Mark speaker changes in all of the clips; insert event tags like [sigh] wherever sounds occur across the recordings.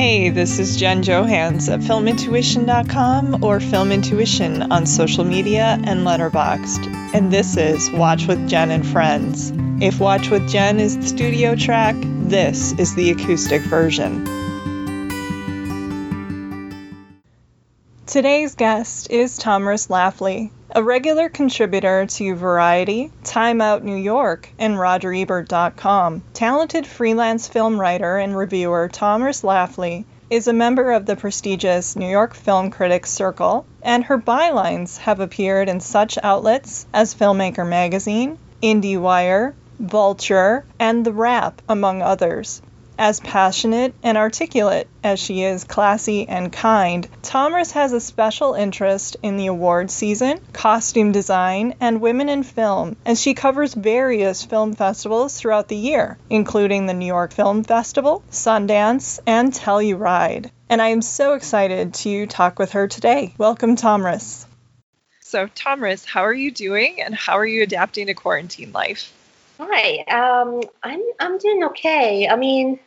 Speaker 1: Hey, this is Jen Johans at filmintuition.com or filmintuition on social media and Letterboxd, And this is Watch with Jen and Friends. If Watch with Jen is the studio track, this is the acoustic version. Today's guest is Tomris Laffly, a regular contributor to Variety, Time Out New York, and RogerEbert.com. Talented freelance film writer and reviewer Tomris Laffly is a member of the prestigious New York Film Critics Circle, and her bylines have appeared in such outlets as Filmmaker Magazine, IndieWire, Vulture, and The Wrap, among others. As passionate and articulate as she is classy and kind, Tomris has a special interest in the award season, costume design, and women in film, and she covers various film festivals throughout the year, including the New York Film Festival, Sundance, and Telluride. And I am so excited to talk with her today. Welcome, Tomris. So, Tomris, how are you doing and how are you adapting to quarantine life?
Speaker 2: Hi, um, I'm I'm doing okay. I mean,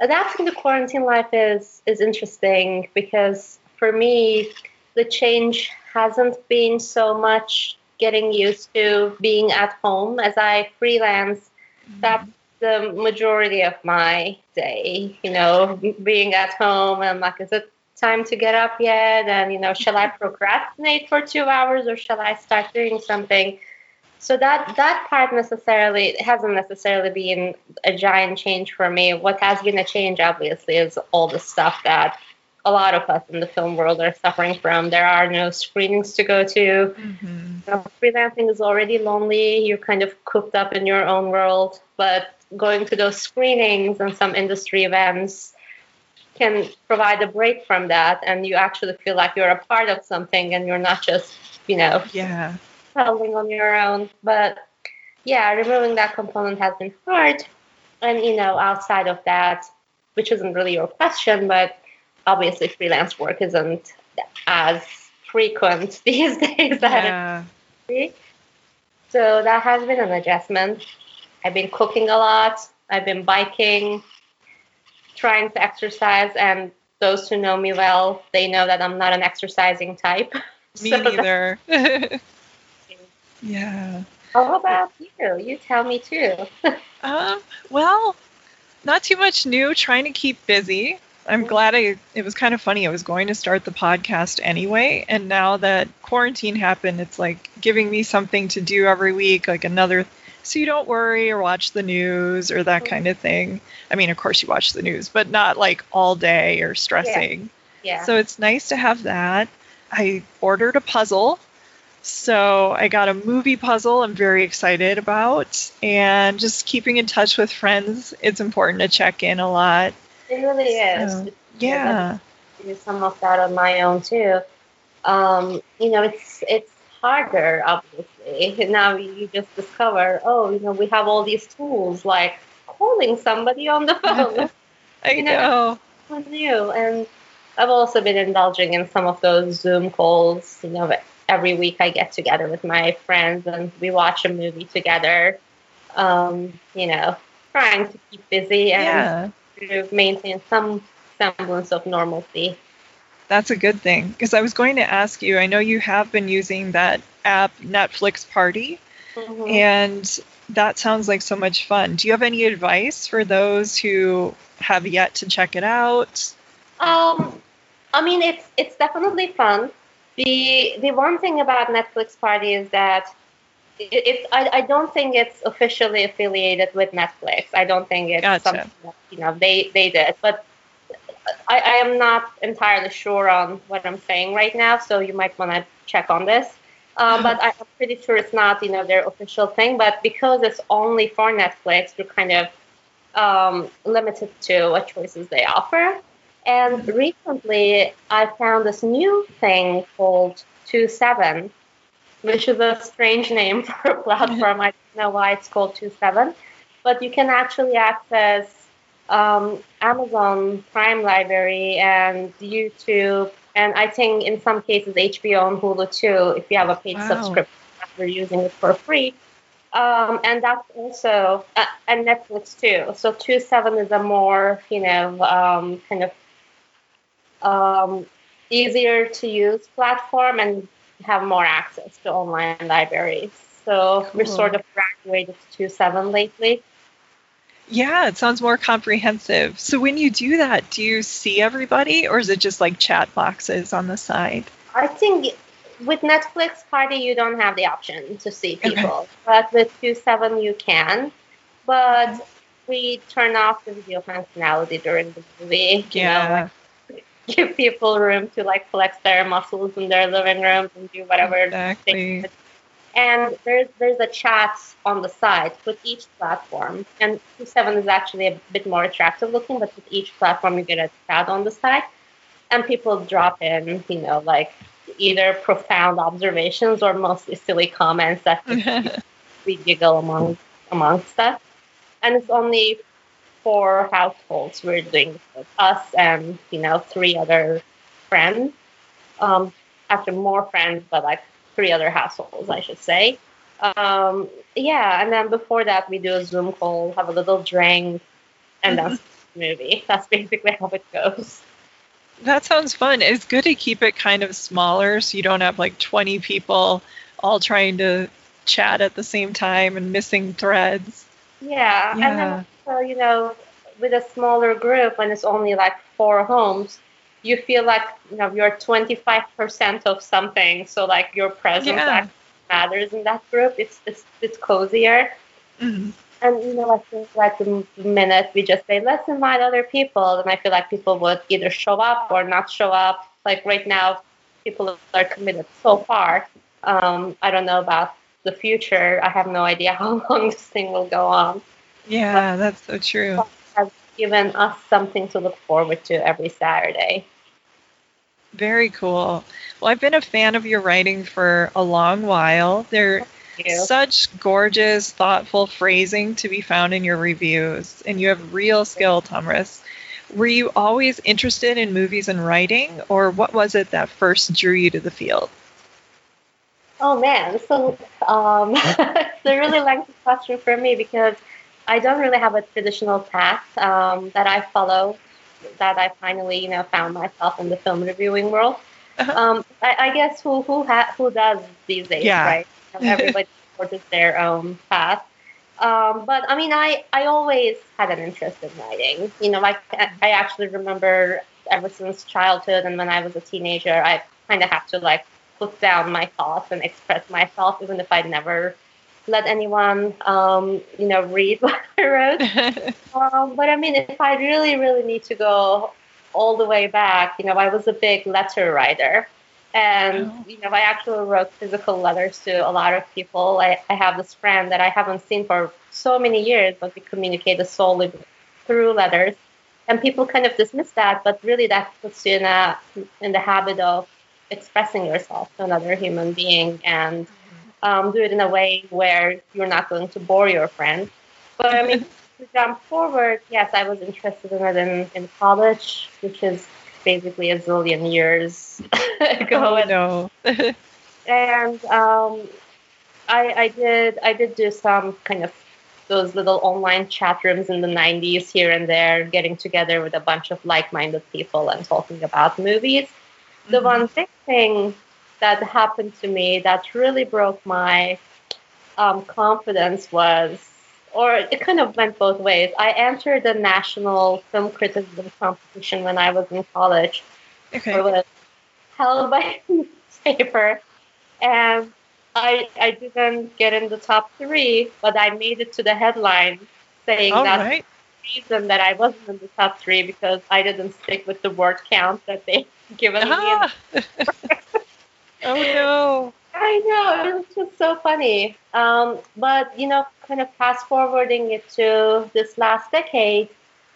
Speaker 2: adapting to quarantine life is is interesting because for me the change hasn't been so much getting used to being at home as I freelance. Mm-hmm. That's the majority of my day, you know, being at home and like, is it time to get up yet? And, you know, shall I procrastinate for two hours or shall I start doing something? So that that part necessarily hasn't necessarily been a giant change for me. What has been a change obviously is all the stuff that a lot of us in the film world are suffering from. There are no screenings to go to. Mm-hmm. you know, freelancing is already lonely. You're kind of cooped up in your own world. But going to those screenings and some industry events can provide a break from that. And you actually feel like you're a part of something and you're not just you know
Speaker 1: yeah
Speaker 2: traveling on your own. But yeah, removing that component has been hard. And you know, outside of that, which isn't really your question, but obviously freelance work isn't as frequent [laughs] these days yeah. So that has been an adjustment. I've been cooking a lot. I've been biking, trying to exercise, and those who know me well, they know that I'm not an exercising type. [laughs]
Speaker 1: Me so neither. [laughs] Yeah.
Speaker 2: How about you? You tell me too. [laughs]
Speaker 1: um, well, not too much new. Trying to keep busy. I'm glad I. It was kind of funny. I was going to start the podcast anyway, and now that quarantine happened, it's like giving me something to do every week, like another. So you don't worry or watch the news or that mm-hmm. kind of thing. I mean, of course you watch the news, but not like all day or stressing.
Speaker 2: Yeah. yeah.
Speaker 1: So it's nice to have that. I ordered a puzzle so I got a movie puzzle I'm very excited about, and just keeping in touch with friends. It's important to check in a lot.
Speaker 2: It really is. So,
Speaker 1: yeah.
Speaker 2: Do some of that on my own too. Um, you know, it's it's harder, obviously. Now you just discover, oh, you know, we have all these tools like calling somebody on the [laughs] phone.
Speaker 1: I you know.
Speaker 2: know. New and I've also been indulging in some of those Zoom calls, you know, every week I get together with my friends and we watch a movie together. Um, you know, trying to keep busy and yeah. maintain some semblance of normalcy.
Speaker 1: That's a good thing because I was going to ask you. I know you have been using that app, Netflix Party, mm-hmm. and that sounds like so much fun. Do you have any advice for those who have yet to check it out?
Speaker 2: Um, I mean, it's it's definitely fun. The the one thing about Netflix Party is that it's I, I don't think it's officially affiliated with Netflix. I don't think it's gotcha. something that, you know they they did, but I, I am not entirely sure on what I'm saying right now. So you might want to check on this. Um, but I'm pretty sure it's not you know their official thing. But because it's only for Netflix, you're kind of um, limited to what choices they offer. And recently, I found this new thing called 27, which is a strange name [laughs] for a platform. I don't know why it's called 27, but you can actually access um, Amazon Prime Library and YouTube, and I think in some cases HBO and Hulu too, if you have a paid wow. subscription after using it for free. Um, and that's also uh, and Netflix too. So 27 is a more you know um, kind of um, easier to use platform and have more access to online libraries. So cool. we're sort of graduated to seven lately.
Speaker 1: Yeah, it sounds more comprehensive. So when you do that, do you see everybody or is it just like chat boxes on the side?
Speaker 2: I think with Netflix Party you don't have the option to see people, okay. but with TwoSeven you can. But we turn off the video functionality during the movie.
Speaker 1: Yeah.
Speaker 2: You know, [laughs] give people room to like flex their muscles in their living rooms and do whatever
Speaker 1: exactly.
Speaker 2: And there's there's a chat on the side with each platform. And TwoSeven is actually a bit more attractive looking, but with each platform you get a chat on the side. And people drop in, you know, like either profound observations or mostly silly comments that [laughs] we giggle among amongst us. And it's only four households we're doing this with us and you know three other friends. Um, after more friends, but like three other households, I should say. Um, yeah, and then before that, we do a Zoom call, have a little drink, and mm-hmm. that's the movie. [laughs] That's basically how it goes.
Speaker 1: That sounds fun. It's good to keep it kind of smaller so you don't have like 20 people all trying to chat at the same time and missing threads.
Speaker 2: Yeah, yeah. and then also, you know, with a smaller group when it's only like four homes, you feel like you know you're 25% of something, so like your presence yeah. matters in that group. It's it's it's cozier. Mm-hmm. And you know, I think like the minute we just say let's invite other people, then I feel like people would either show up or not show up. Like right now, people are committed so far. Um, I don't know about the future. I have no idea [laughs] how long this thing will go on.
Speaker 1: Yeah, but that's so true.
Speaker 2: Has given us something to look forward to every Saturday.
Speaker 1: Very cool. Well, I've been a fan of your writing for a long while. They're such gorgeous, thoughtful phrasing to be found in your reviews, and you have real skill, Tomris. Were you always interested in movies and writing, or what was it that first drew you to the field?
Speaker 2: Oh man, so um, [laughs] it's a really lengthy question for me because I don't really have a traditional path um, that I follow. That I finally, you know, found myself in the film reviewing world. Uh-huh. Um, I, I, guess who who ha- who does these days,
Speaker 1: yeah.
Speaker 2: right? [laughs] Everybody forges their own path. Um, but I mean, I, I always had an interest in writing. You know, like I actually remember ever since childhood and when I was a teenager, I kind of have to like put down my thoughts and express myself, even if I'd never let anyone, um, you know, read [laughs] what I wrote. [laughs] um, but I mean, if I really, really need to go all the way back, you know, I was a big letter writer. And, oh. you know, I actually wrote physical letters to a lot of people. I, I have this friend that I haven't seen for so many years, but we communicated solely through letters. And people kind of dismiss that, but really that puts you in, a, in the habit of expressing yourself to another human being and um, do it in a way where you're not going to bore your friend. But I mean, [laughs] to jump forward, yes, I was interested in it in, in college, which is basically a zillion years [laughs] ago.
Speaker 1: Oh, no. [laughs]
Speaker 2: and um, I, I did I did do some kind of those little online chat rooms in the 90s here and there, getting together with a bunch of like-minded people and talking about movies. Mm-hmm. The one big thing that happened to me that really broke my um, confidence was, or it kind of went both ways. I entered the national film criticism competition when I was in college.
Speaker 1: Okay.
Speaker 2: It was held by [laughs] newspaper, and I I didn't get in the top three, but I made it to the headline saying
Speaker 1: All
Speaker 2: that
Speaker 1: right.
Speaker 2: the reason that I wasn't in the top three because I didn't stick with the word count that they given ah. me. [laughs]
Speaker 1: oh no.
Speaker 2: I know, it was just so funny. Um, but, you know, kind of fast forwarding it to this last decade,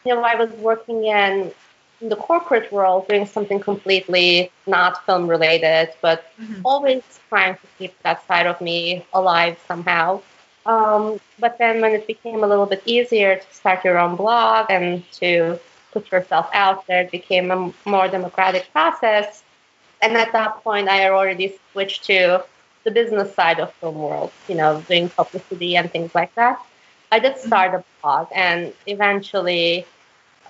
Speaker 2: you know, I was working in, in the corporate world doing something completely not film related, but mm-hmm. always trying to keep that side of me alive somehow. Um, but then when it became a little bit easier to start your own blog and to put yourself out there, it became a more democratic process. And at that point, I had already switched to the business side of film world, you know, doing publicity and things like that. I did mm-hmm. start a blog, and eventually,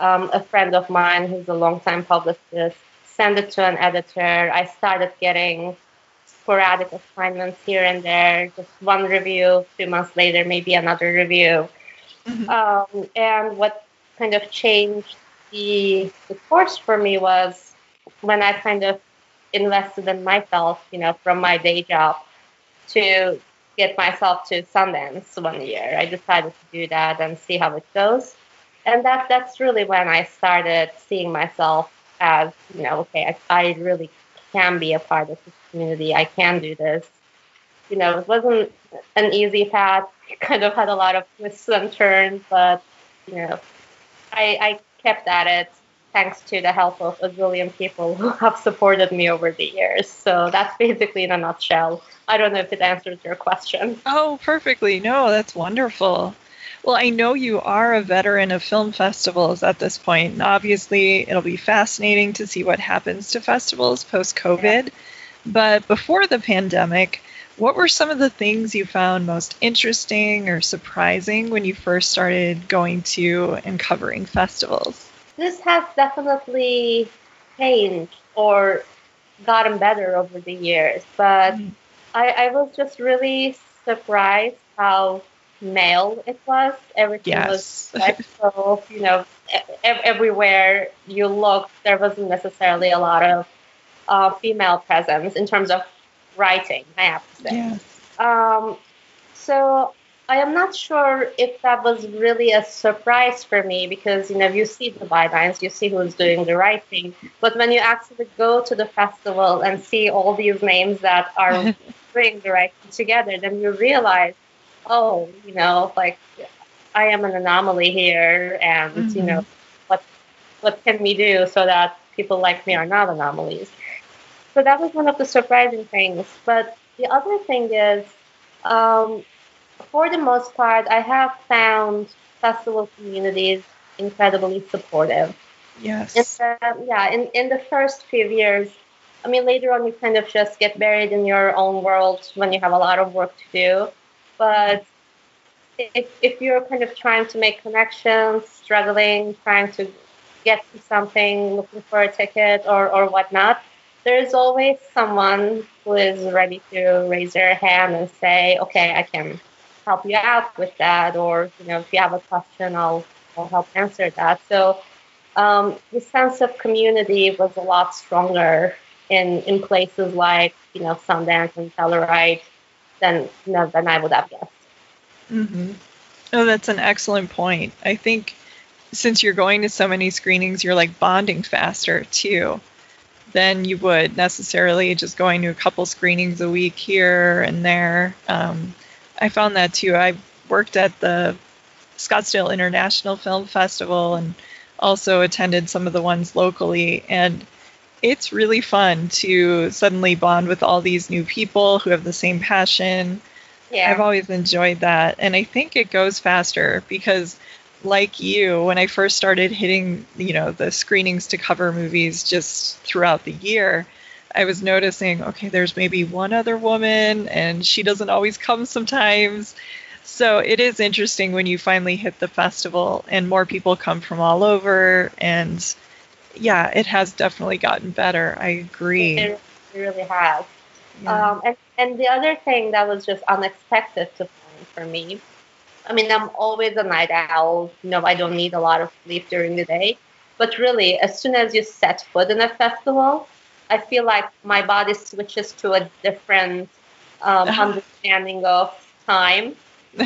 Speaker 2: um, a friend of mine who's a longtime publicist sent it to an editor. I started getting sporadic assignments here and there, just one review, two months later, maybe another review. Mm-hmm. Um, and what kind of changed the, the course for me was when I kind of invested in myself, you know, from my day job to get myself to Sundance one year. I decided to do that and see how it goes. And that that's really when I started seeing myself as, you know, okay, I, I really can be a part of this community. I can do this. You know, it wasn't an easy path. [laughs] It kind of had a lot of twists and turns, but you know, I, I kept at it thanks to the help of a zillion people who [laughs] have supported me over the years. So that's basically in a nutshell. I don't know if it answers your question.
Speaker 1: Oh, perfectly. No, that's wonderful. Well, I know you are a veteran of film festivals at this point. And obviously, it'll be fascinating to see what happens to festivals post COVID. Yeah. But before the pandemic, what were some of the things you found most interesting or surprising when you first started going to and covering festivals?
Speaker 2: This has definitely changed or gotten better over the years, but mm. I, I was just really surprised how male it was. Everything yes. was [laughs] so, you know, everywhere you looked, there wasn't necessarily a lot of uh, female presence in terms of writing, I have to say. Yes. Um, so I am not sure if that was really a surprise for me because you know you see the bylines, you see who's doing the writing, but when you actually go to the festival and see all these names that are [laughs] doing the writing together, then you realize, oh, you know, like I am an anomaly here, and mm-hmm. you know, mm-hmm. what what can we do so that people like me are not anomalies? So that was one of the surprising things. But the other thing is. Um, for the most part, I have found festival communities incredibly supportive.
Speaker 1: Yes.
Speaker 2: The, yeah, in, in the first few years, I mean, later on, you kind of just get buried in your own world when you have a lot of work to do. But if, if you're kind of trying to make connections, struggling, trying to get to something, looking for a ticket or, or whatnot, there's always someone who is ready to raise their hand and say, okay, I can help you out with that, or you know, if you have a question, I'll I'll help answer that. So um, the sense of community was a lot stronger in in places like you know Sundance and Telluride than you know, than I would have guessed.
Speaker 1: Mm-hmm. Oh, that's an excellent point. I think since you're going to so many screenings, you're like bonding faster too than you would necessarily just going to a couple screenings a week here and there. Um, I found that too. I worked at the Scottsdale International Film Festival and also attended some of the ones locally. And it's really fun to suddenly bond with all these new people who have the same passion. Yeah. I've always enjoyed that. And I think it goes faster because like you, when I first started hitting, you know, the screenings to cover movies just throughout the year, I was noticing, okay, there's maybe one other woman and she doesn't always come sometimes. So it is interesting when you finally hit the festival and more people come from all over. And yeah, it has definitely gotten better. I agree.
Speaker 2: It, really has. Yeah. Um, and, and the other thing that was just unexpected to find for me I mean, I'm always a night owl. You know, I don't need a lot of sleep during the day. But really, as soon as you set foot in a festival, I feel like my body switches to a different um, [laughs] understanding of time.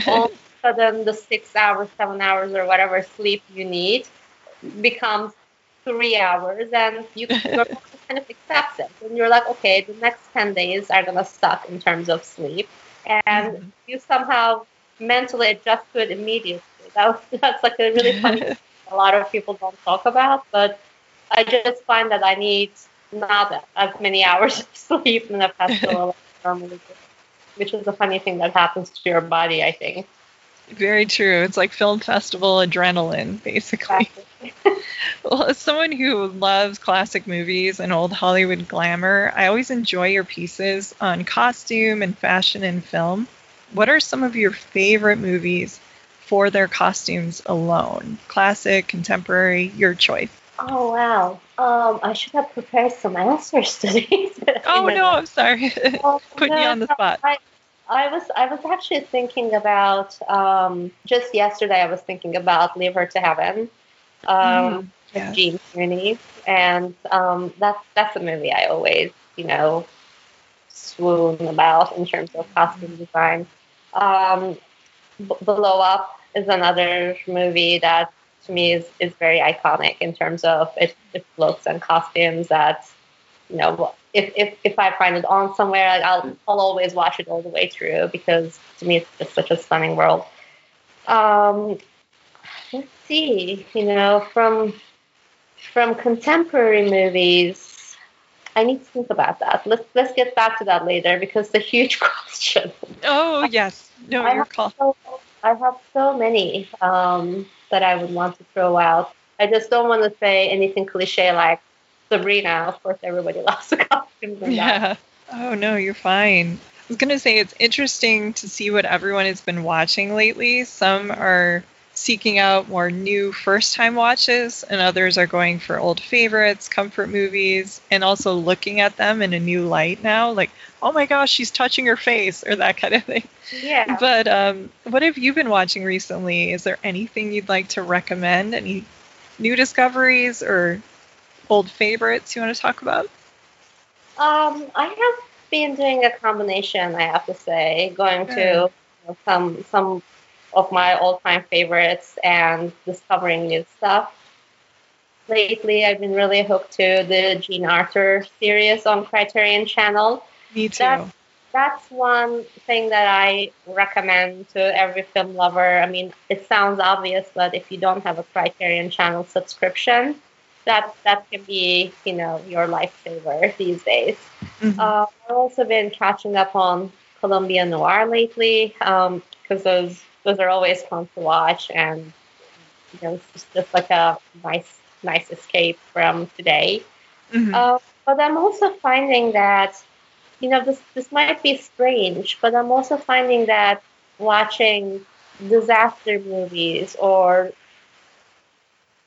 Speaker 2: All of a sudden, the six hours, seven hours, or whatever sleep you need becomes three hours, and you [laughs] kind of accept it. And you're like, okay, the next 10 days are going to suck in terms of sleep. And mm-hmm. you somehow mentally adjust to it immediately. That was, [laughs] that's like a really funny [laughs] a lot of people don't talk about, but I just find that I need not as many hours [laughs] of sleep in a festival normally which is a funny thing that happens to your body, I think.
Speaker 1: Very true. It's like film festival adrenaline, basically. Exactly. well, as someone who loves classic movies and old Hollywood glamour, I always enjoy your pieces on costume and fashion and film. What are some of your favorite movies for their costumes alone? Classic, contemporary, your choice.
Speaker 2: Oh wow! Um, I should have prepared some answers [laughs] to these.
Speaker 1: oh no, I'm sorry. Oh, [laughs] Put no, you on the spot.
Speaker 2: I, I was I was actually thinking about um, just yesterday. I was thinking about Leave Her to Heaven, um, mm, Gene Tierney, and um, that's that's a movie I always you know swoon about in terms of costume design. Um, B- Blow Up is another movie that to me is, is very iconic in terms of its, its looks and costumes that you know if, if, if I find it on somewhere I'll, I'll always watch it all the way through because to me it's just such a stunning world um, let's see you know from from contemporary movies I need to think about that let's let's get back to that later because it's a huge [laughs] question
Speaker 1: oh yes no
Speaker 2: I
Speaker 1: your call
Speaker 2: so, I have so many um, that I would want to throw out. I just don't want to say anything cliche like Sabrina. Of course, everybody [laughs] loves the costumes.
Speaker 1: yeah.
Speaker 2: That.
Speaker 1: Oh no, you're fine. I was gonna say it's interesting to see what everyone has been watching lately. Some are seeking out more new first time watches, and others are going for old favorites, comfort movies, and also looking at them in a new light now. Like, oh my gosh, she's touching her face, or that kind of thing.
Speaker 2: Yeah.
Speaker 1: But um, what have you been watching recently? Is there anything you'd like to recommend? Any new discoveries or old favorites you want to talk about?
Speaker 2: Um, I have been doing a combination, I have to say, going to you know, some some of my all-time favorites and discovering new stuff. Lately, I've been really hooked to the Jean Arthur series on Criterion Channel.
Speaker 1: Me too.
Speaker 2: That's, that's one thing that I recommend to every film lover. I mean, it sounds obvious, but if you don't have a Criterion Channel subscription, that that can be, you know, your lifesaver these days. Mm-hmm. Uh, I've also been catching up on Columbia Noir lately because um, those those are always fun to watch, and you know, it's just, just like a nice nice escape from today. Mm-hmm. Uh, but I'm also finding that you know this this might be strange, but I'm also finding that watching disaster movies or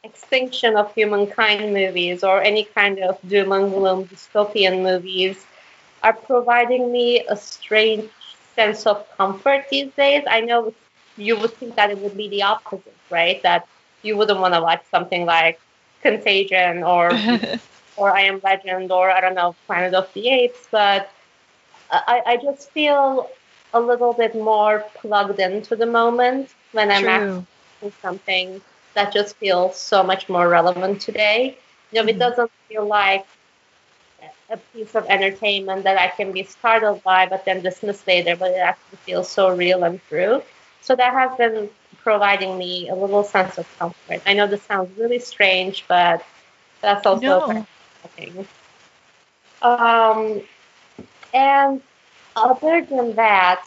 Speaker 2: extinction of humankind movies or any kind of doom and gloom dystopian movies are providing me a strange sense of comfort these days. I know you would think that it would be the opposite, right? That you wouldn't want to watch something like Contagion or [laughs] or I Am Legend or I don't know Planet of the Apes, but I, I just feel a little bit more plugged into the moment when I'm watching something that just feels so much more relevant today. You know, mm-hmm. it doesn't feel like a piece of entertainment that I can be startled by but then dismiss later, but it actually feels so real and true. So that has been providing me a little sense of comfort. I know this sounds really strange, but that's also
Speaker 1: no.
Speaker 2: Um, and other than that,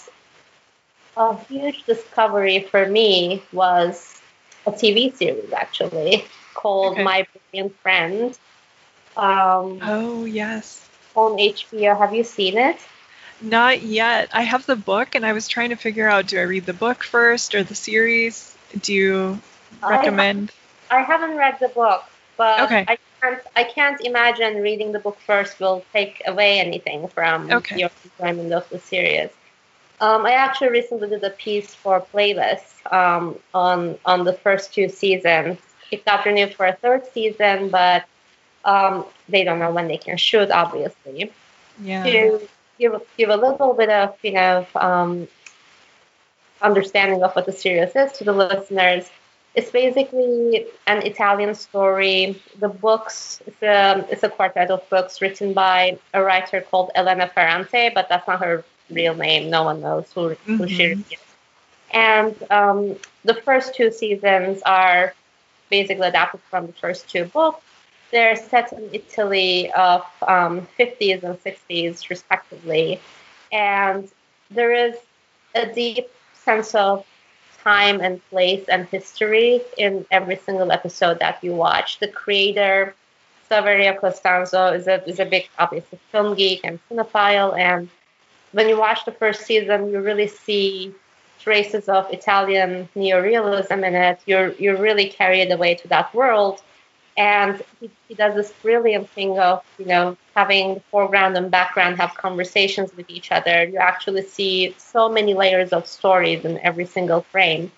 Speaker 2: a huge discovery for me was a TV series actually called okay. My Brilliant Friend. Um,
Speaker 1: oh yes.
Speaker 2: On HBO, have you seen it?
Speaker 1: Not yet. I have the book, and I was trying to figure out: do I read the book first or the series? Do you recommend?
Speaker 2: I, I haven't read the book, but
Speaker 1: okay.
Speaker 2: I can't. I can't imagine reading the book first will take away anything from
Speaker 1: okay.
Speaker 2: your enjoyment of the series. Um, I actually recently did a piece for Playlist um, on on the first two seasons. It got renewed for a third season, but um, they don't know when they can shoot, obviously.
Speaker 1: Yeah.
Speaker 2: To give give a little bit of you know um, understanding of what the series is to the listeners. It's basically an Italian story. The books it's a, it's a quartet of books written by a writer called Elena Ferrante, but that's not her real name. No one knows who, mm-hmm. who she is. And um, the first two seasons are basically adapted from the first two books. They're set in Italy of um, 50s and 60s, respectively. And there is a deep sense of time and place and history in every single episode that you watch. The creator, Saverio Costanzo, is a, is a big, obviously, film geek and cinephile. And when you watch the first season, you really see traces of Italian neorealism in it. You're, you're really carried away to that world and he, he does this brilliant thing of you know having the foreground and background have conversations with each other. You actually see so many layers of stories in every single frame.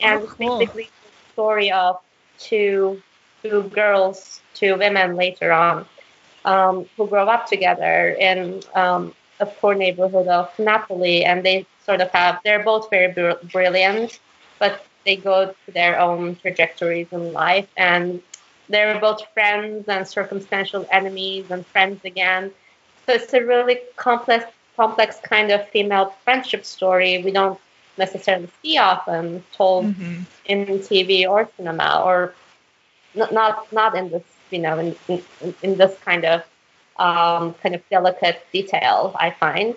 Speaker 2: And
Speaker 1: Oh,
Speaker 2: it's
Speaker 1: cool.
Speaker 2: basically the story of two two girls two women later on um, who grow up together in um, a poor neighborhood of napoli. And they sort of have they're both very br- brilliant but they go to their own trajectories in life. And they're both friends and circumstantial enemies and friends again. So it's a really complex, complex kind of female friendship story we don't necessarily see often told
Speaker 1: Mhm.
Speaker 2: in TV or cinema, or not not, not in this you know in, in, in this kind of um, kind of delicate detail. I find.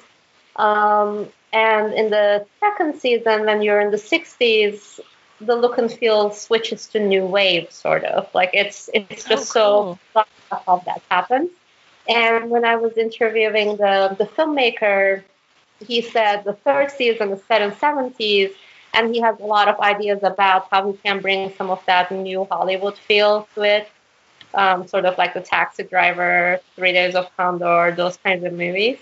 Speaker 2: Um, and in the second season, when you're in the 60s, the look and feel switches to new wave, sort of. Like it's it's just
Speaker 1: Oh,
Speaker 2: so how that happens. And when I was interviewing the the filmmaker, he said the third season is set in 70s, and he has a lot of ideas about how he can bring some of that new Hollywood feel to it. Um, sort of like the Taxi Driver, Three Days of Condor, those kinds of movies.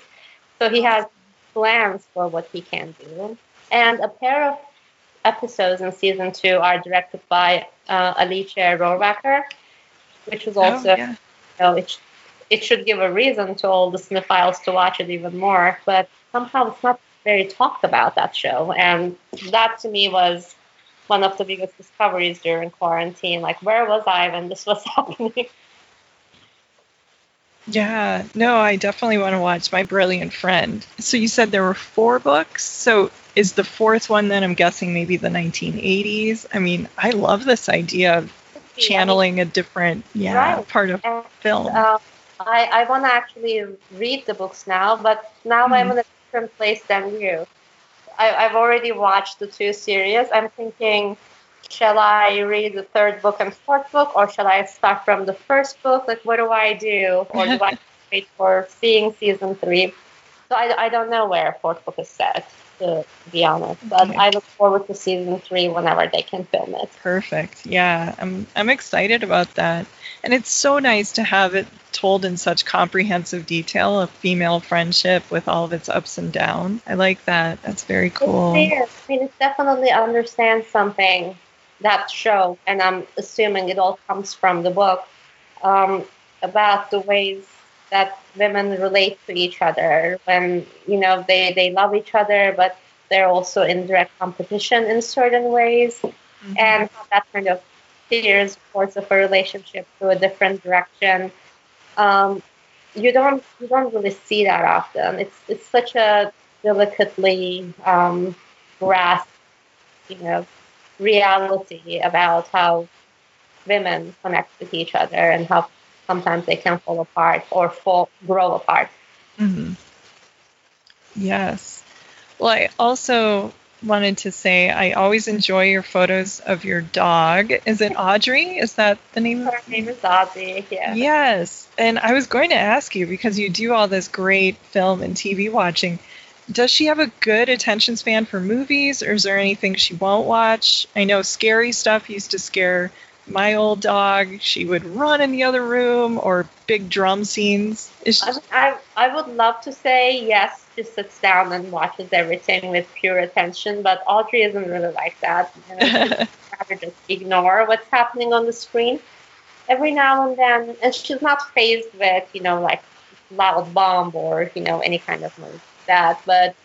Speaker 2: So he has plans for what he can do. And a pair of episodes in season two are directed by uh, Alicia Rohrwacher, which was also,
Speaker 1: oh, yeah.
Speaker 2: you know, it, sh- it should give a reason to all the cinephiles to watch it even more. But somehow it's not very talked about, that show. And that to me was one of the biggest discoveries during quarantine. Like, where was I when this was [laughs] happening?
Speaker 1: Yeah, no, I definitely want to watch My Brilliant Friend. So you said there were four books. So is the fourth one then I'm guessing maybe the 1980s? I mean, I love this idea of channeling a different yeah,
Speaker 2: Right.
Speaker 1: part of
Speaker 2: And,
Speaker 1: film.
Speaker 2: uh, I, I want to actually read the books now, but now I'm
Speaker 1: Mhm.
Speaker 2: in a different place than you. I, I've already watched the two series. I'm thinking, shall I read the third book and fourth book, or shall I start from the first book? Like, what do I do? Or do I [laughs] wait for seeing season three? So I, I don't know where fourth book is set, to, be honest. But
Speaker 1: Okay.
Speaker 2: I look forward to season three whenever they can film it.
Speaker 1: Perfect. Yeah, I'm I'm excited about that. And it's so nice to have it told in such comprehensive detail of female friendship with all of its ups and downs. I like that. That's very cool.
Speaker 2: I mean, it definitely understands something that show, and I'm assuming it all comes from the book um, about the ways that women relate to each other when you know they they love each other, but they're also in direct competition in certain ways,
Speaker 1: Mhm.
Speaker 2: and how that kind of steers course of a relationship to a different direction. Um, you don't you don't really see that often. It's it's such a delicately um, grasped, you know, reality about how women connect with each other and how sometimes they can fall apart or fall grow apart.
Speaker 1: Mhm. Yes. Well, I also wanted to say I always enjoy your photos of your dog. Is it Audrey? Is that the name of
Speaker 2: Her name is Ozzy. Yeah.
Speaker 1: Yes. And I was going to ask you because you do all this great film and TV watching. Does she have a good attention span for movies or is there anything she won't watch? I know scary stuff used to scare my old dog. She would run in the other room or big drum scenes. She,
Speaker 2: I, I, I would love to say yes, she sits down and watches everything with pure attention, but Audrey isn't really like that. You know, [laughs] rather just ignore what's happening on the screen. Every now and then, and she's not fazed with, you know, like loud bomb or, you know, any kind of noise like that. But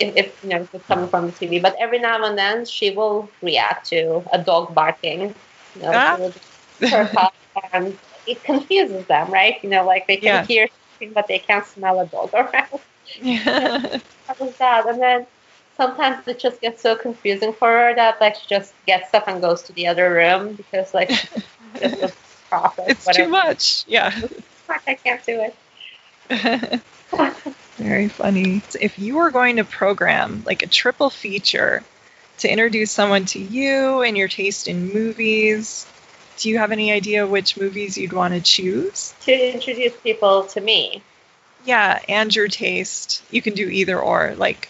Speaker 2: if, if you know, if it's coming from the TV, but every now and then she will react to a dog barking. You know,
Speaker 1: Ah.
Speaker 2: she will just perk up and it confuses them, right? You know, like they can
Speaker 1: Yeah.
Speaker 2: hear something, but they can't smell a dog [laughs] around.
Speaker 1: yeah. [laughs]
Speaker 2: That was that. And then sometimes it just gets so confusing for her that like she just gets up and goes to the other room because like [laughs] just process
Speaker 1: it's
Speaker 2: whatever.
Speaker 1: too much. Yeah.
Speaker 2: I can't do it.
Speaker 1: Very funny. If you were going to program like a triple feature to introduce someone to you and your taste in movies, do you have any idea which movies you'd want to choose?
Speaker 2: To introduce people to me.
Speaker 1: Yeah, and your taste. You can do either or, like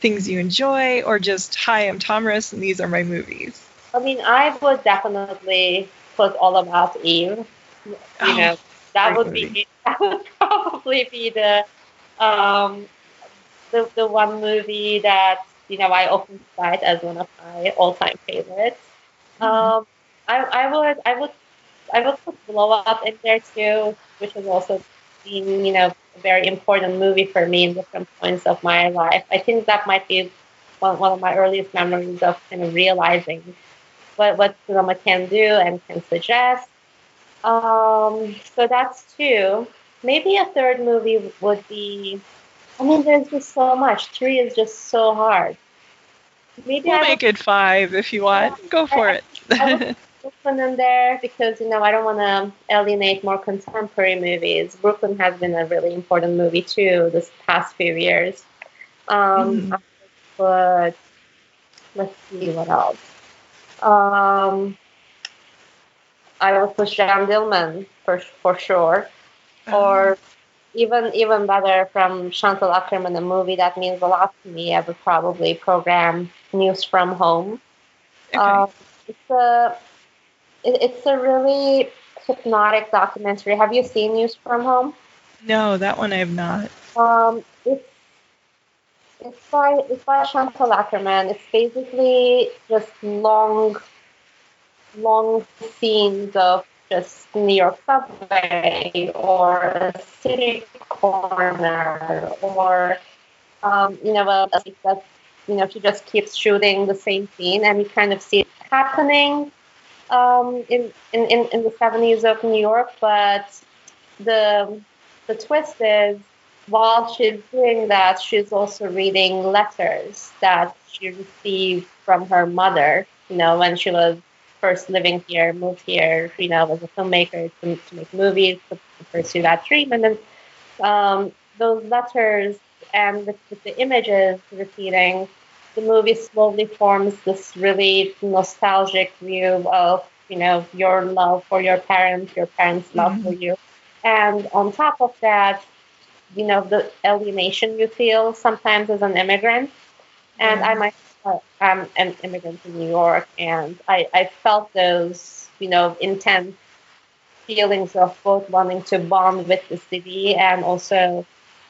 Speaker 1: things you enjoy, or just, hi, I'm Tomris, and these are my movies.
Speaker 2: I mean, I would definitely was All About Eve. You
Speaker 1: Oh,
Speaker 2: know, that would
Speaker 1: movie.
Speaker 2: be [laughs] that would probably be the um, the the one movie that you know I often cite as one of my all time favorites.
Speaker 1: Mm-hmm.
Speaker 2: Um, I, I would I would I would put Blow Up in there too, which has also been you know a very important movie for me in different points of my life. I think that might be one, one of my earliest memories of kind of realizing what what cinema can do and can suggest. Um, so that's two. Maybe a third movie would be. I mean, there's just so much. Three is just so hard. Maybe
Speaker 1: We'll
Speaker 2: I would
Speaker 1: make it five if you want. Go for
Speaker 2: I-
Speaker 1: it.
Speaker 2: I [laughs] Brooklyn in there because you know I don't want to alienate more contemporary movies. Brooklyn has been a really important movie too this past few years. Um,
Speaker 1: Mhm.
Speaker 2: But let's see what else. Um, I would push Jeanne Dielman for for sure, or even even better from Chantal Akerman, a movie that means a lot to me. I would probably program News from Home.
Speaker 1: Okay.
Speaker 2: Um, it's a it, it's a really hypnotic documentary. Have you seen News from Home?
Speaker 1: no, that one I have not.
Speaker 2: Um, it's it's by it's by Chantal Akerman. It's basically just long, long scenes of just New York subway or a city corner or um, you know a, a that you know she just keeps shooting the same scene and you kind of see it happening um, in, in, in, in the 70s of New York, but the the twist is while she's doing that, she's also reading letters that she received from her mother, you know, when she was first living here, moved here, you know, as a filmmaker to, to make movies, to, to pursue that dream. And then um, those letters and with, with the images repeating, the movie slowly forms this really nostalgic view of, you know, your love for your parents, your parents' love
Speaker 1: Mhm.
Speaker 2: for you. And on top of that, you know, the alienation you feel sometimes as an immigrant. And
Speaker 1: Yeah.
Speaker 2: I myself, I'm an immigrant in New York, and I, I felt those, you know, intense feelings of both wanting to bond with the city and also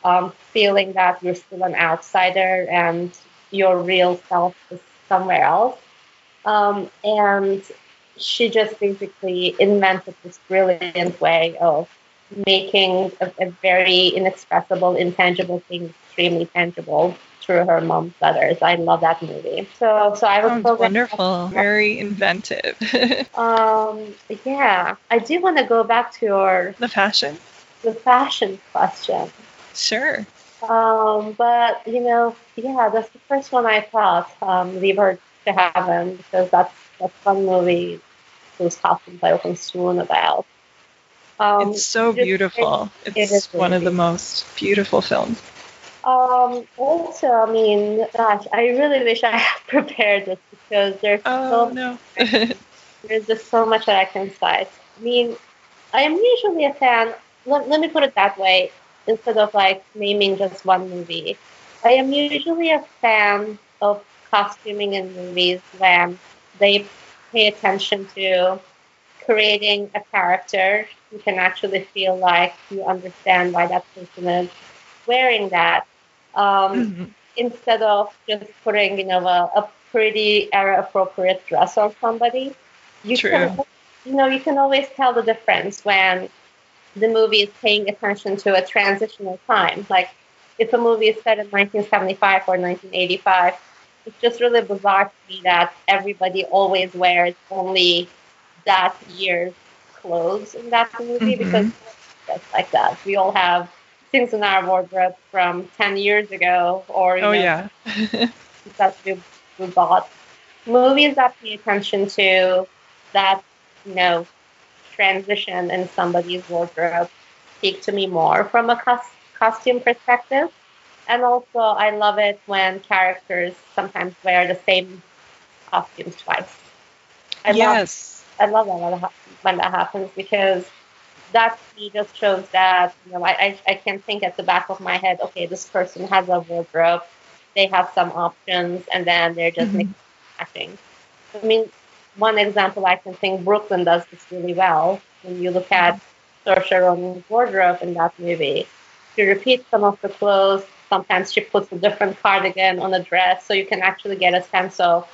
Speaker 2: um, feeling that you're still an outsider and your real self is somewhere else. Um, and she just basically invented this brilliant way of making a, a very inexpressible, intangible thing extremely tangible through her mom's letters. I love that movie. So, so I
Speaker 1: Sounds
Speaker 2: program-
Speaker 1: wonderful. Very inventive. [laughs]
Speaker 2: Um, yeah, I do want to go back to your
Speaker 1: the fashion?
Speaker 2: the fashion question.
Speaker 1: Sure.
Speaker 2: Um, but you know, yeah, that's the first one I thought. Um, Leave Her to Heaven because that's that's one movie those costumes I often swoon about. Um,
Speaker 1: it's so beautiful.
Speaker 2: it
Speaker 1: It's
Speaker 2: is
Speaker 1: one of the most beautiful films.
Speaker 2: Um, also, I mean, gosh, I really wish I had [laughs] prepared this because there's
Speaker 1: Oh
Speaker 2: so
Speaker 1: no. [laughs]
Speaker 2: there's just so much that I can cite. I mean, I am usually a fan. Let, let me put it that way, instead of like naming just one movie. I am usually a fan of costuming in movies when they pay attention to creating a character you can actually feel like you understand why that person is wearing that. Um,
Speaker 1: Mhm.
Speaker 2: instead of just putting, you know, a, a pretty era appropriate dress on somebody. You
Speaker 1: True.
Speaker 2: can, you know, you can always tell the difference when the movie is paying attention to a transitional time. Like if a movie is set in 1975 or 1985, it's just really bizarre to me that everybody always wears only that year's clothes in that movie
Speaker 1: Mhm.
Speaker 2: because it's like that. We all have things in our wardrobe from 10 years ago or
Speaker 1: Oh
Speaker 2: know,
Speaker 1: yeah. [laughs]
Speaker 2: that we, we bought. Movies that pay attention to that, you know, transition in somebody's wardrobe speak to me more from a cos- costume perspective. And also, I love it when characters sometimes wear the same costumes twice. I love
Speaker 1: yes.
Speaker 2: I love that when that hap- when that happens because that just shows that you know I, I I can think at the back of my head, okay, this person has a wardrobe, they have some options, and then they're just
Speaker 1: Mhm.
Speaker 2: mixing. I mean, one example I can think Brooklyn does this really well. When you look at Saoirse Ronan's wardrobe in that movie, she repeats some of the clothes. Sometimes she puts a different cardigan on a dress, so you can actually get a sense of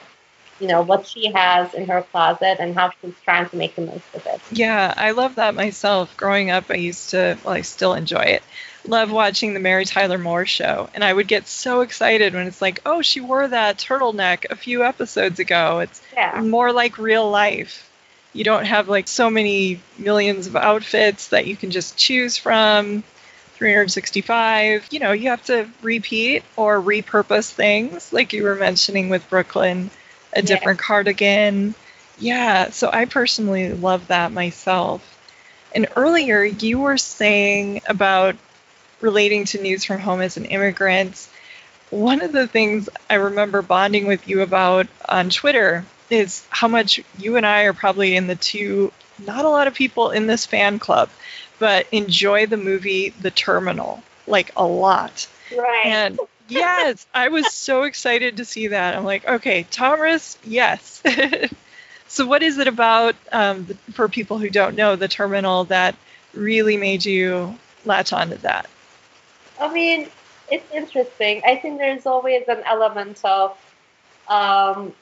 Speaker 2: you know what she has in her closet and how she's trying to make the most of it.
Speaker 1: Yeah, I love that myself. Growing up, I used to, well, I still enjoy it. Love watching the Mary Tyler Moore show, and I would get so excited when it's like, oh, she wore that turtleneck a few episodes ago. It's yeah. more like real life. You don't have like so many millions of outfits that you can just choose from. 365. You know, you have to repeat or repurpose things, like you were mentioning with Brooklyn a different cardigan. Yeah, so I personally love that myself. And earlier you were saying about relating to news from home as an immigrant. One of the things I remember bonding with you about on Twitter is how much you and I are probably in the two, not a lot of people in this fan club, but enjoy the movie The Terminal like a lot.
Speaker 2: Right.
Speaker 1: And yes, I was so excited to see that. I'm like, okay, Tomris, yes. [laughs] so, what is it about um, for people who don't know the terminal that really made you latch onto that?
Speaker 2: I mean, it's interesting. I think there's always an element of, um,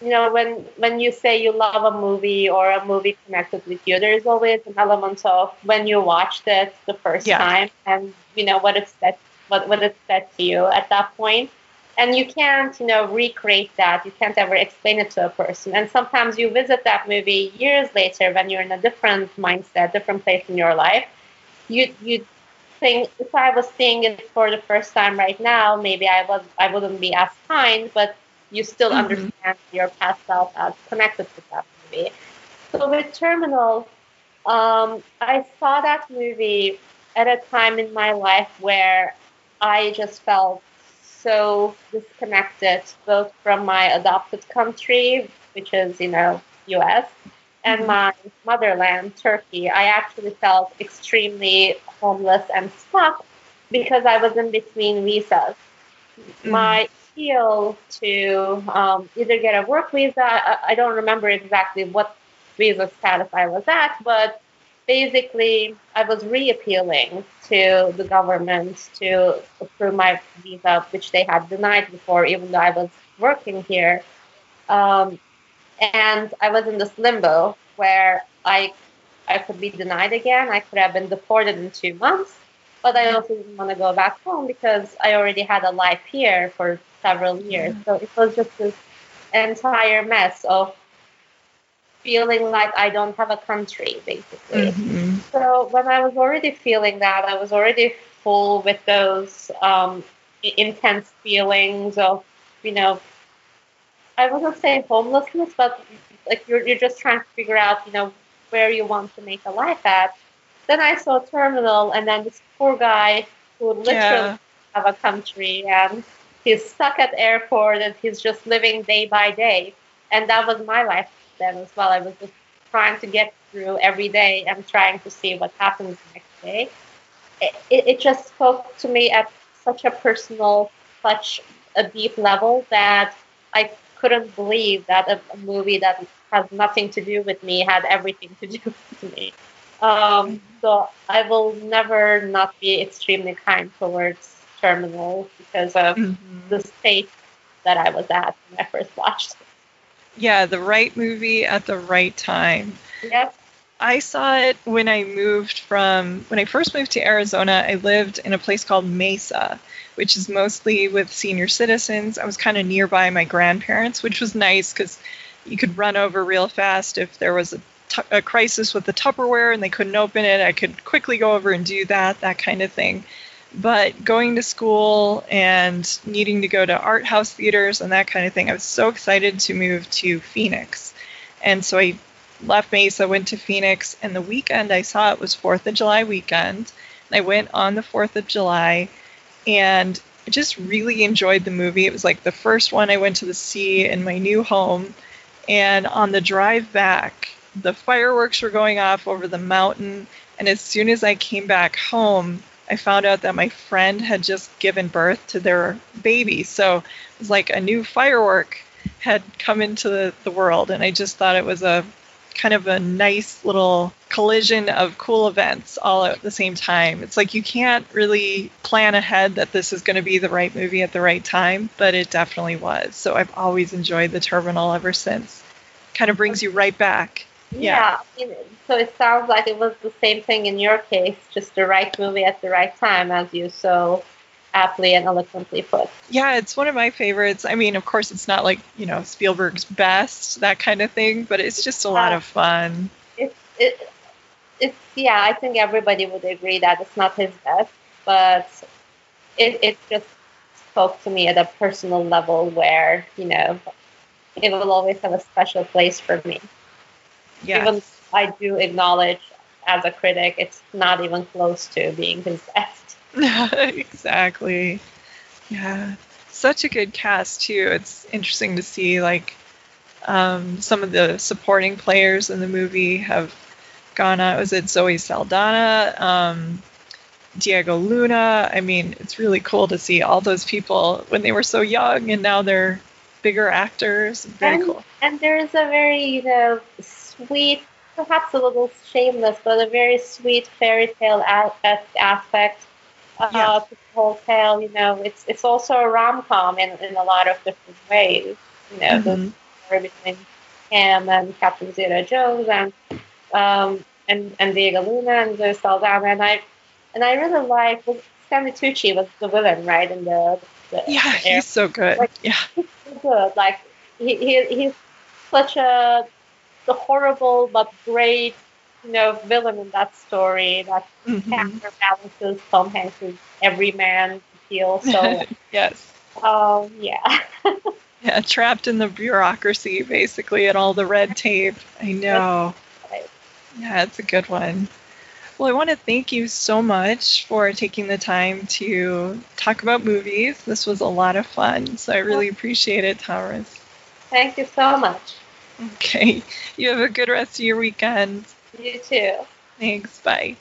Speaker 2: you know, when when you say you love a movie or a movie connected with you, there's always an element of when you watched it the first yeah. time and you know what it said what, what it said to you at that point. And you can't you know recreate that. You can't ever explain it to a person. And sometimes you visit that movie years later when you're in a different mindset different place in your life. You you think if i was seeing it for the first time right now maybe i was i wouldn't be as kind but you still mm-hmm. understand your past self as connected to that movie. So with terminal um, i saw that movie at a time in my life where I just felt so disconnected both from my adopted country, which is, you know, US, and mm-hmm. my motherland, Turkey. I actually felt extremely homeless and stuck because I was in between visas. Mm-hmm. My appeal to um, either get a work visa, I, I don't remember exactly what visa status I was at, but basically I was reappealing to the government to approve my visa, which they had denied before, even though I was working here. Um, and I was in this limbo where I I could be denied again. I could have been deported in two months, but I also didn't want to go back home because I already had a life here for several years. So it was just this entire mess of feeling like I don't have a country, basically. Mm-hmm. So when I was already feeling that, I was already full with those um, intense feelings of, you know, I wasn't saying homelessness, but like you're, you're just trying to figure out, you know, where you want to make a life at. Then I saw Terminal, and then this poor guy who literally yeah. have a country, and he's stuck at airport, and he's just living day by day. And that was my life then as well. I was just trying to get through every day and trying to see what happens next day. It, it just spoke to me at such a personal, such a deep level that I couldn't believe that a, a movie that has nothing to do with me had everything to [laughs] do with me. Um, so I will never not be extremely kind towards Terminal because of mm-hmm. the state that I was at when I first watched it.
Speaker 1: Yeah, the right movie at the right time.
Speaker 2: Yep.
Speaker 1: I saw it when I moved from when I first moved to Arizona. I lived in a place called Mesa, which is mostly with senior citizens. I was kind of nearby my grandparents, which was nice because you could run over real fast if there was a, t- a crisis with the Tupperware and they couldn't open it. I could quickly go over and do that, that kind of thing. But going to school and needing to go to art house theaters and that kind of thing, I was so excited to move to Phoenix. And so I left Mesa, went to Phoenix, and the weekend I saw it was 4th of July weekend. And I went on the 4th of July and I just really enjoyed the movie. It was like the first one I went to the see in my new home. And on the drive back, the fireworks were going off over the mountain. And as soon as I came back home, I found out that my friend had just given birth to their baby. So it was like a new firework had come into the, the world. And I just thought it was a kind of a nice little collision of cool events all at the same time. It's like you can't really plan ahead that this is going to be the right movie at the right time, but it definitely was. So I've always enjoyed The Terminal ever since. Kind of brings you right back.
Speaker 2: Yeah. yeah. So it sounds like it was the same thing in your case, just the right movie at the right time, as you so aptly and eloquently put.
Speaker 1: Yeah, it's one of my favorites. I mean, of course, it's not like you know Spielberg's best, that kind of thing, but it's just a lot of fun.
Speaker 2: It's it, it's yeah. I think everybody would agree that it's not his best, but it it just spoke to me at a personal level where you know it will always have a special place for me. Yeah. Even I do acknowledge as a critic, it's not even close to being his [laughs] best.
Speaker 1: exactly. Yeah. Such a good cast too. It's interesting to see like um, some of the supporting players in the movie have gone on. Was it Zoe Saldana, um, Diego Luna? I mean, it's really cool to see all those people when they were so young and now they're bigger actors. Very
Speaker 2: and,
Speaker 1: cool.
Speaker 2: And there's a very, you know, sweet, perhaps a little shameless, but a very sweet fairy tale aspect uh, yeah. the whole tale. You know, it's it's also a rom com in, in a lot of different ways. You know, mm-hmm. the story between him and Catherine Zeta-Jones and um, and and Diego Luna and Zoe Saldana, and I and I really like well, Stanley Tucci was the villain, right? In the, the
Speaker 1: yeah, the he's so good.
Speaker 2: Like,
Speaker 1: yeah,
Speaker 2: he's so good. Like he, he he's such a the horrible but great you know, villain in that story. That mm-hmm. counterbalances Tom Hanks's everyman appeal. So [laughs]
Speaker 1: yes.
Speaker 2: Um, yeah. [laughs]
Speaker 1: yeah, trapped in the bureaucracy, basically, and all the red tape. I know. Right. Yeah, it's a good one. Well, I want to thank you so much for taking the time to talk about movies. This was a lot of fun, so I really appreciate it, Tomris.
Speaker 2: Thank you so much. [laughs]
Speaker 1: Okay. You have a good rest of your weekend.
Speaker 2: You too.
Speaker 1: Thanks. Bye.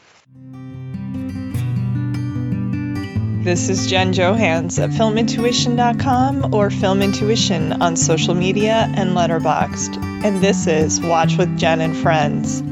Speaker 1: This is Jen Johans at filmintuition.com or Film Intuition on social media and Letterboxd. And this is Watch with Jen and Friends.